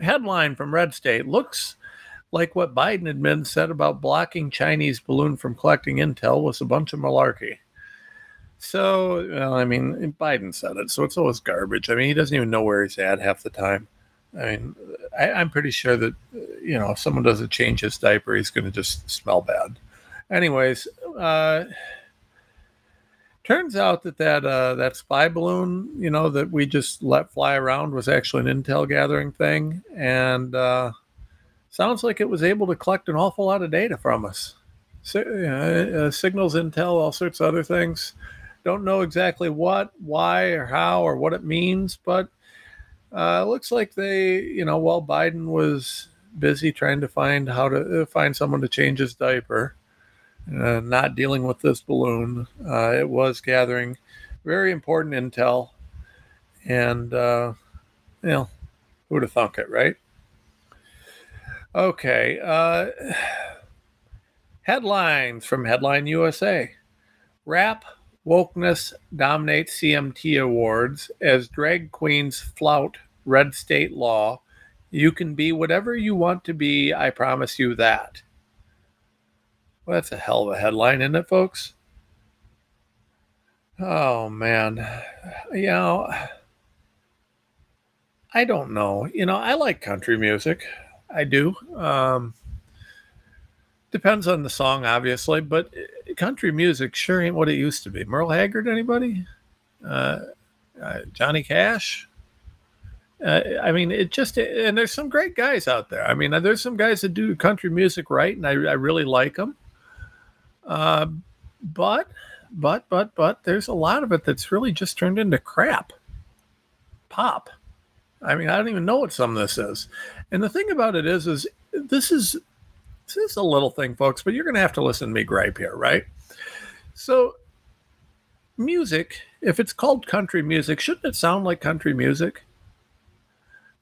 headline from Red State looks like what Biden admin said about blocking Chinese balloon from collecting intel was a bunch of malarkey. So, well, I mean, Biden said it, so it's always garbage. I mean, he doesn't even know where he's at half the time. I mean, I, am pretty sure that, you know, if someone doesn't change his diaper, he's going to just smell bad. Anyways, uh, turns out that that uh, that spy balloon, you know, that we just let fly around was actually an intel gathering thing, and uh, sounds like it was able to collect an awful lot of data from us. So, uh, signals, intel, all sorts of other things. Don't know exactly what, why, or how, or what it means, but uh, looks like they, you know, while Biden was busy trying to find how to uh, find someone to change his diaper, uh, not dealing with this balloon, uh, it was gathering very important intel. And, uh, you know, who'd have thunk it, right? Okay. Uh, headlines from Headline USA. Rap wokeness dominates CMT awards as drag queens flout red state law. You can be whatever you want to be. I promise you that. Well, that's a hell of a headline, isn't it, folks? Oh, man. You know, I don't know. You know, I like country music. I do. Um, depends on the song, obviously, but country music sure ain't what it used to be. Merle Haggard, anybody? Uh, uh, Johnny Cash? Uh, I mean, it just and there's some great guys out there. I mean, there's some guys that do country music right, and I, I really like them. Uh, but, but, but, but, there's a lot of it that's really just turned into crap, pop. I mean, I don't even know what some of this is. And the thing about it is, is this is this is a little thing, folks, but you're going to have to listen to me gripe here, right? So, music, if it's called country music, shouldn't it sound like country music?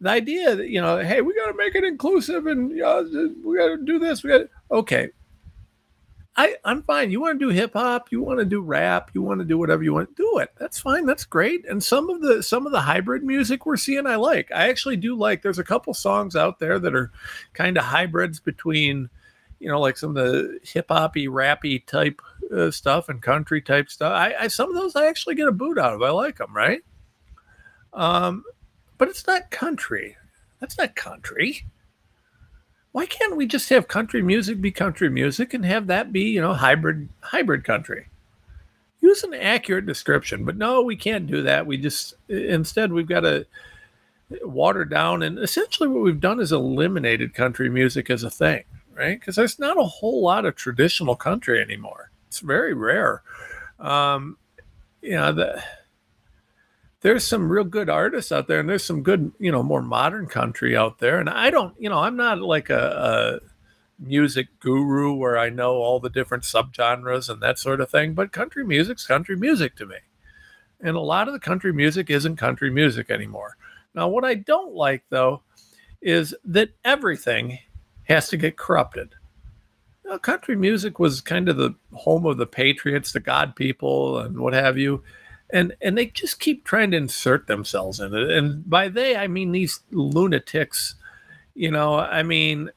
The idea that you know, hey, we got to make it inclusive, and we got to do this. We got okay. I I'm fine. You want to do hip hop, you want to do rap, you want to do whatever you want, do it. That's fine. That's great. And some of the some of the hybrid music we're seeing, I like. I actually do like. There's a couple songs out there that are kind of hybrids between, you know, like some of the hip hoppy, rappy type uh, stuff and country type stuff. I, I some of those I actually get a boot out of. I like them, right? Um, but it's not country. That's not country why can't we just have country music be country music and have that be you know hybrid hybrid country? Use an accurate description but no we can't do that. We just instead we've got to water down and essentially what we've done is eliminated country music as a thing right? Because there's not a whole lot of traditional country anymore. It's very rare. Um you know the there's some real good artists out there and there's some good you know more modern country out there. And i don't you know i'm not like a, a music guru where i know all the different subgenres and that sort of thing but country music's country music to me. And a lot of the country music isn't country music anymore. Now what i don't like though is that everything has to get corrupted. Now, country music was kind of the home of the patriots the god people and what have you and and they just keep trying to insert themselves in it. And by they i mean these lunatics you know i mean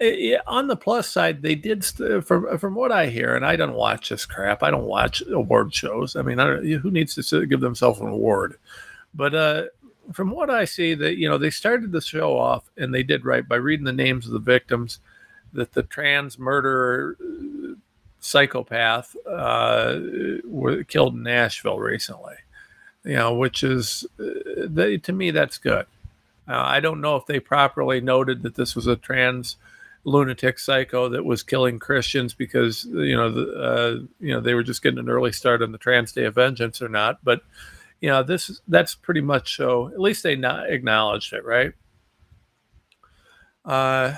eh, it, on the plus side they did st- eh, from eh, from what i hear and i don't watch this crap i don't watch award shows i mean I who needs to give themselves an award? But uh from what i see that you know they started the show off and they did right by reading the names of the victims that the trans murderer psychopath uh, were killed in Nashville recently. You know, which is uh, they, to me that's good. Uh, I don't know if they properly noted that this was a trans lunatic psycho that was killing Christians because you know the, uh, you know they were just getting an early start on the Trans Day of Vengeance or not. But you know this that's pretty much so. At least they not acknowledged it, right? Uh,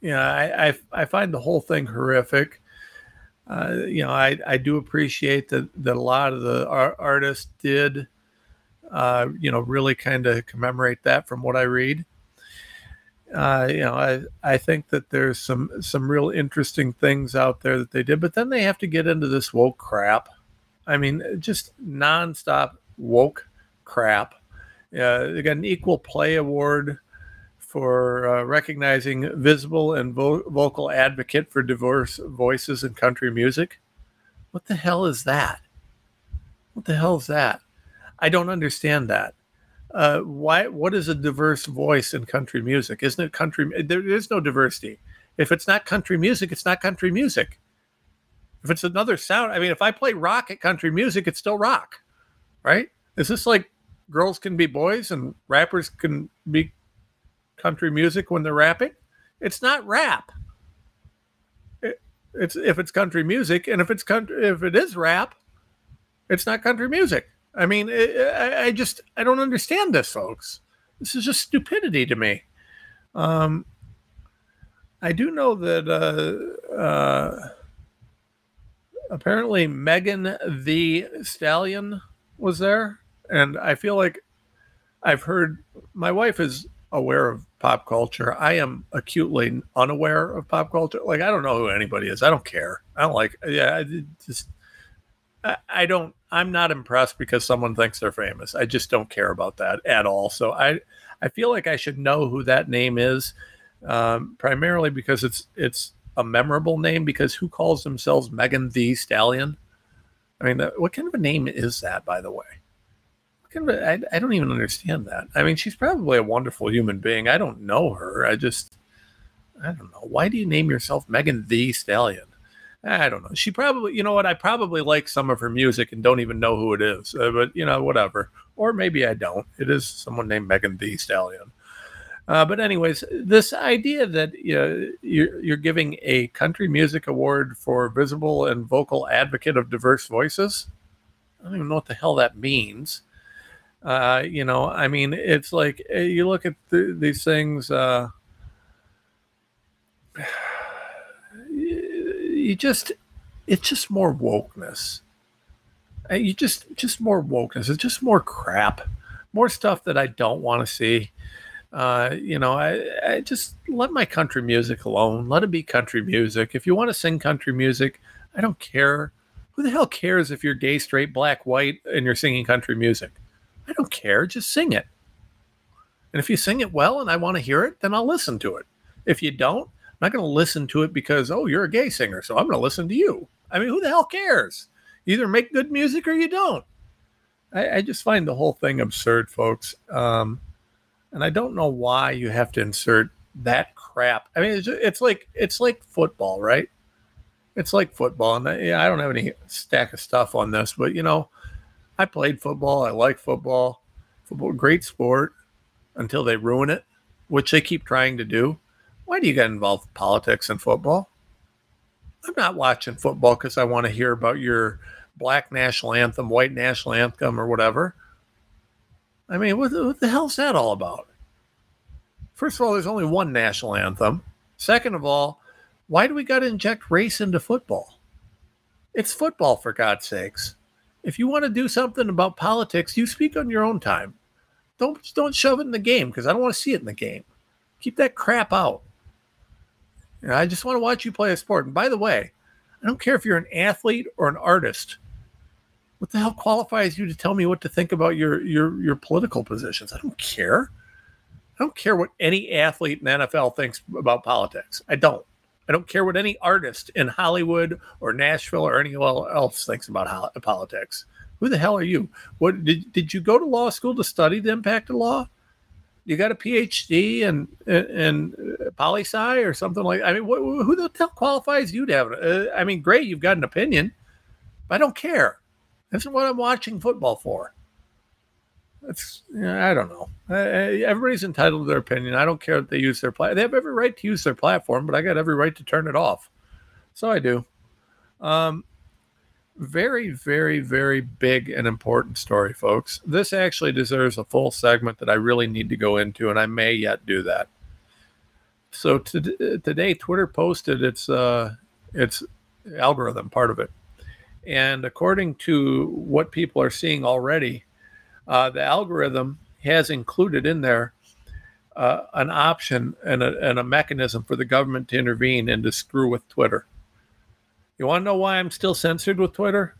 you know, I, I, I find the whole thing horrific. Uh, you know, I, I do appreciate that, that a lot of the ar- artists did, uh, you know, really kind of commemorate that from what I read. Uh, you know, I, I think that there's some some real interesting things out there that they did, but then they have to get into this woke crap. I mean, just nonstop woke crap. Uh, they got an equal play award for uh, recognizing visible and vo- vocal advocate for diverse voices in country music. What the hell is that? What the hell is that? I don't understand that. Uh, why? What is a diverse voice in country music? Isn't it country? There is no diversity. If it's not country music, it's not country music. If it's another sound, I mean, if I play rock at country music, it's still rock, right? Is this like girls can be boys and rappers can be country music when they're rapping. It's not rap. It, it's if it's country music, and if it's country, if it is rap, it's not country music. I mean, it, I, I, just I don't understand this, folks. This is just stupidity to me. Um, I do know that uh, uh, apparently Megan Thee Stallion was there, and I feel like I've heard my wife is aware of pop culture. I am acutely unaware of pop culture. Like I don't know who anybody is. I don't care. I don't like. Yeah, I just I, I don't. I'm not impressed because someone thinks they're famous. I just don't care about that at all. So I I feel like I should know who that name is, um, primarily because it's it's a memorable name. Because who calls themselves Megan Thee Stallion? I mean, what kind of a name is that, by the way? I, I don't even understand that. I mean, she's probably a wonderful human being. I don't know her. I just, I don't know. Why do you name yourself Megan Thee Stallion? I don't know. She probably, you know what? I probably like some of her music and don't even know who it is. Uh, but you know, whatever. Or maybe I don't. It is someone named Megan Thee Stallion. Uh, but anyways, this idea that you know, you're, you're giving a country music award for visible and vocal advocate of diverse voices, I don't even know what the hell that means. Uh, you know, I mean, it's like eh, you look at the, these things. Uh, you just, it's just more wokeness. Eh, you just, just more wokeness. It's just more crap, more stuff that I don't want to see. Uh, you know, I, I just let my country music alone. Let it be country music. If you want to sing country music, I don't care. Who the hell cares if you're gay, straight, black, white, and you're singing country music? I don't care. Just sing it. And if you sing it well and I want to hear it, then I'll listen to it. If you don't, I'm not going to listen to it because, oh, you're a gay singer. So I'm going to listen to you. I mean, who the hell cares? Either make good music or you don't. I, I just find the whole thing absurd, folks. Um, and I don't know why you have to insert that crap. I mean, it's, it's like it's like football, right? It's like football, and I, yeah, I don't have any stack of stuff on this, but you know, I played football. I like football. Football, great sport until they ruin it, which they keep trying to do. Why do you get involved with politics and football? I'm not watching football because I want to hear about your black national anthem, white national anthem, or whatever. I mean, what, what the hell's that all about? First of all, there's only one national anthem. Second of all, why do we got to inject race into football? It's football, for God's sakes if you want to do something about politics, you speak on your own time. Don't don't shove it in the game because I don't want to see it in the game. Keep that crap out. You know, I just want to watch you play a sport. And by the way, I don't care if you're an athlete or an artist. What the hell qualifies you to tell me what to think about your your your political positions? I don't care. I don't care what any athlete in the NFL thinks about politics. I don't. I don't care what any artist in Hollywood or Nashville or anyone else thinks about politics. Who the hell are you? What did, did you go to law school to study the impact of law? You got a PhD in in, poli sci or something like. I mean, who the hell qualifies you to have? Uh, I mean, great, you've got an opinion, but I don't care. That's what I'm watching football for. That's I don't know. everybody's entitled to their opinion. I don't care if they use their platform. They have every right to use their platform, but I got every right to turn it off. So I do. Um, very, very, very big and important story, folks. This actually deserves a full segment that I really need to go into, and I may yet do that. so to, today, Twitter posted its uh, its algorithm part of it, and according to what people are seeing already, uh, the algorithm has included in there uh, an option and a, and a mechanism for the government to intervene and to screw with Twitter. You want to know why I'm still censored with Twitter?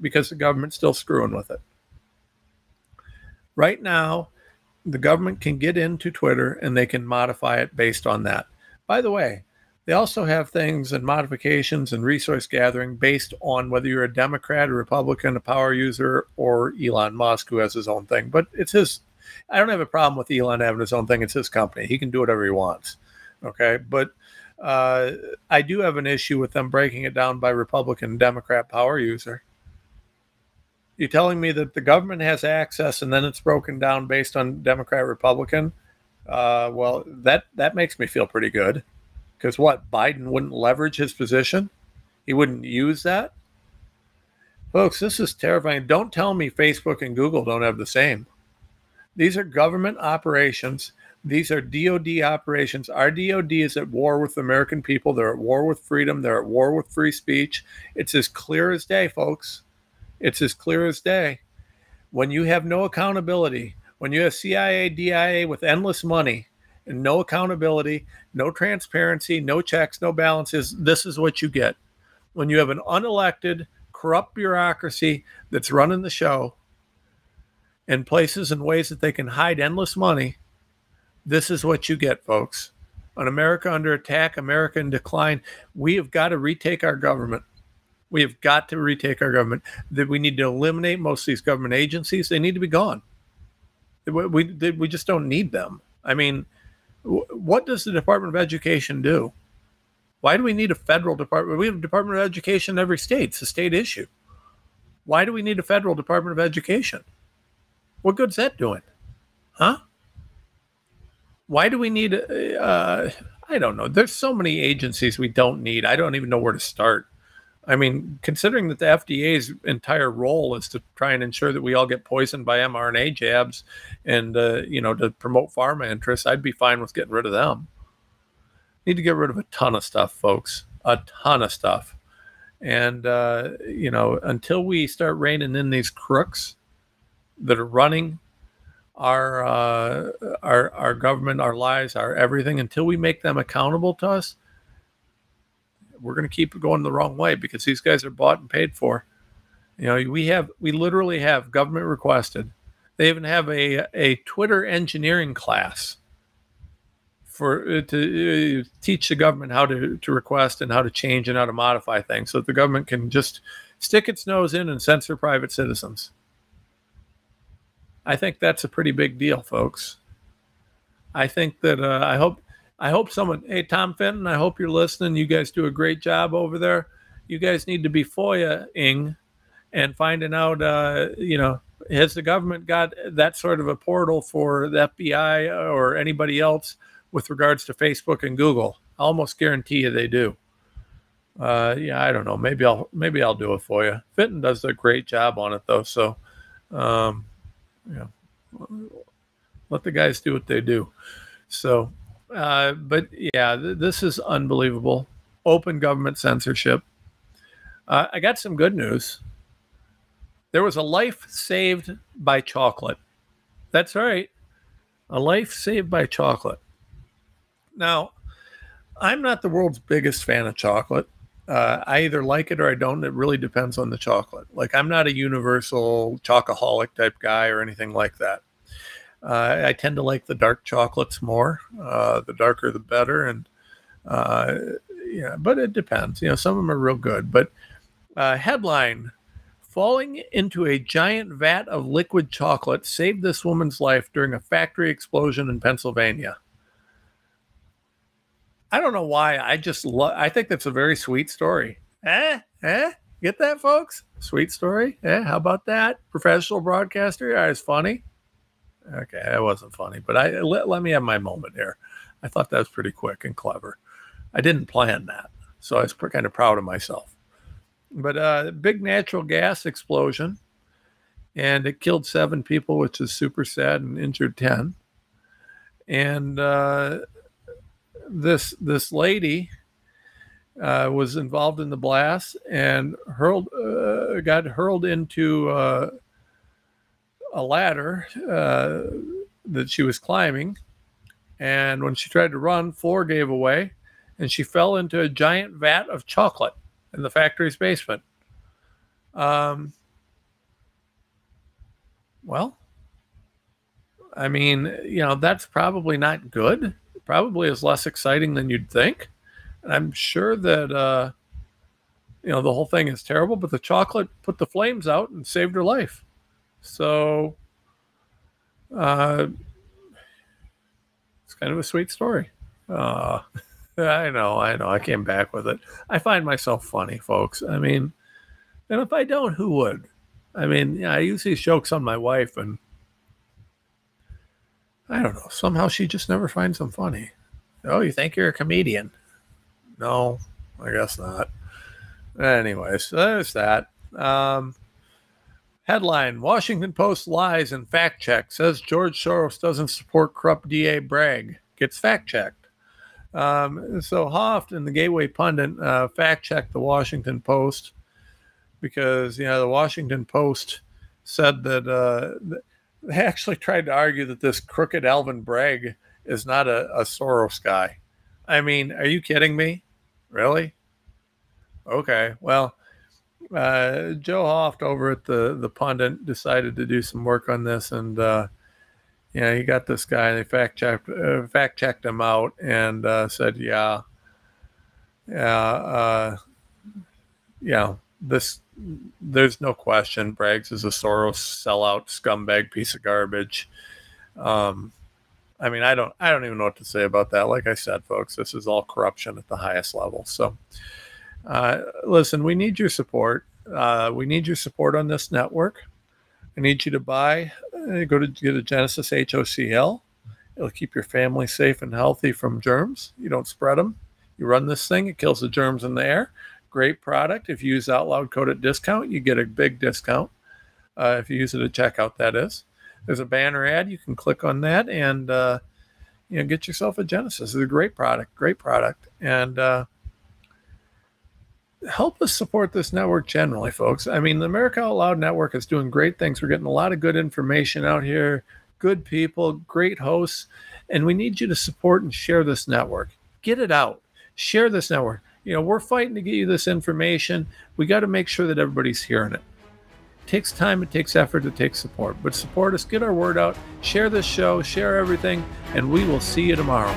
Because the government's still screwing with it. Right now, the government can get into Twitter and they can modify it based on that. By the way, they also have things and modifications and resource gathering based on whether you're a Democrat, a Republican, a power user, or Elon Musk, who has his own thing. But it's his. I don't have a problem with Elon having his own thing. It's his company. He can do whatever he wants. Okay. But uh, I do have an issue with them breaking it down by Republican, Democrat power user. You're telling me that the government has access and then it's broken down based on Democrat, Republican? Uh, well, that that makes me feel pretty good. Because what Biden wouldn't leverage his position, he wouldn't use that. Folks, this is terrifying. Don't tell me Facebook and Google don't have the same. These are government operations. These are DOD operations. Our DOD is at war with the American people. They're at war with freedom. They're at war with free speech. It's as clear as day, folks. It's as clear as day. When you have no accountability, when you have CIA, DIA with endless money no accountability, no transparency, no checks, no balances, this is what you get. When you have an unelected, corrupt bureaucracy that's running the show in places and ways that they can hide endless money, this is what you get, folks. An America under attack, America in decline. We have got to retake our government. We have got to retake our government. That we need to eliminate most of these government agencies. They need to be gone. We, we, we just don't need them. I mean, what does the Department of Education do? Why do we need a federal department? We have a Department of Education in every state. It's a state issue. Why do we need a federal Department of Education? What good's that doing? Huh? Why do we need, uh, I don't know. There's so many agencies we don't need. I don't even know where to start. I mean, considering that the FDA's entire role is to try and ensure that we all get poisoned by mRNA jabs and, uh, you know, to promote pharma interests, I'd be fine with getting rid of them. Need to get rid of a ton of stuff, folks. A ton of stuff. And, uh, you know, until we start reining in these crooks that are running our, uh, our, our government, our lives, our everything, until we make them accountable to us, we're going to keep going the wrong way because these guys are bought and paid for. You know, we have we literally have government requested. They even have a a Twitter engineering class for uh, to uh, teach the government how to to request and how to change and how to modify things so that the government can just stick its nose in and censor private citizens. I think that's a pretty big deal, folks. I think that uh, I hope I hope someone, hey, Tom Fitton, I hope you're listening. You guys do a great job over there. You guys need to be FOIA-ing and finding out, uh, you know, has the government got that sort of a portal for the FBI or anybody else with regards to Facebook and Google? I almost guarantee you they do. Uh, yeah, I don't know. Maybe I'll maybe I'll do it for you. Fenton does a great job on it though. So, um, yeah, let the guys do what they do. So uh, but yeah, th- this is unbelievable. Open government censorship. Uh, I got some good news. There was a life saved by chocolate. That's right. A life saved by chocolate. Now, I'm not the world's biggest fan of chocolate. Uh, I either like it or I don't. It really depends on the chocolate. Like, I'm not a universal chocoholic type guy or anything like that. Uh, I tend to like the dark chocolates more. Uh, the darker, the better. And uh, yeah, but it depends. You know, some of them are real good. But uh, headline: Falling into a giant vat of liquid chocolate saved this woman's life during a factory explosion in Pennsylvania. I don't know why. I just love. I think that's a very sweet story. Eh? Eh? Get that, folks? Sweet story. Eh? How about that? Professional broadcaster. Yeah, it's funny. Okay, that wasn't funny, but I let, let me have my moment here. I thought that was pretty quick and clever. I didn't plan that, so I was kind of proud of myself. But uh, big natural gas explosion, and it killed seven people, which is super sad, and injured ten. And uh, this this lady uh, was involved in the blast and hurled uh, got hurled into uh, a ladder uh, that she was climbing, and when she tried to run, floor gave away, and she fell into a giant vat of chocolate in the factory's basement. Um, well, I mean, you know, that's probably not good. Probably is less exciting than you'd think. And I'm sure that, uh, you know, the whole thing is terrible, but the chocolate put the flames out and saved her life. So, uh, it's kind of a sweet story. Uh, I know, I know. I came back with it. I find myself funny, folks. I mean, and if I don't, who would? I mean, yeah, I use these jokes on my wife, and I don't know. Somehow she just never finds them funny. Oh, you think you're a comedian? No, I guess not. Anyways, there's that. Um, headline Washington Post lies and fact check says George Soros doesn't support corrupt DA Bragg. Gets fact checked. Um, so Hoft and the Gateway Pundit uh, fact checked the Washington Post because, you know, the Washington Post said that uh, they actually tried to argue that this crooked Alvin Bragg is not a, a Soros guy. I mean, are you kidding me? Really? Okay. Well, uh, Joe Hoft over at the the pundit decided to do some work on this, and uh, yeah, he got this guy. They fact checked uh, fact checked him out and uh, said, yeah, yeah, uh, yeah, this there's no question. Braggs is a Soros sellout scumbag piece of garbage. Um, I mean, I don't, I don't even know what to say about that. Like I said, folks, this is all corruption at the highest level. So, uh, listen, we need your support. Uh, we need your support on this network. I need you to buy, uh, go to get a Genesis HOCl. It'll keep your family safe and healthy from germs. You don't spread them. You run this thing, it kills the germs in the air great product. If you use out loud code at discount, you get a big discount. Uh, if you use it at checkout, that is. There's a banner ad. You can click on that and uh, you know get yourself a Genesis. It's a great product, great product, and uh, help us support this network generally, folks. I mean, the America Out Loud network is doing great things. We're getting a lot of good information out here, good people, great hosts, and we need you to support and share this network. Get it out. Share this network you know, we're fighting to get you this information. We got to make sure that everybody's hearing it. it. Takes time, it takes effort, it takes support. But support us, get our word out, share this show, share everything, and we will see you tomorrow.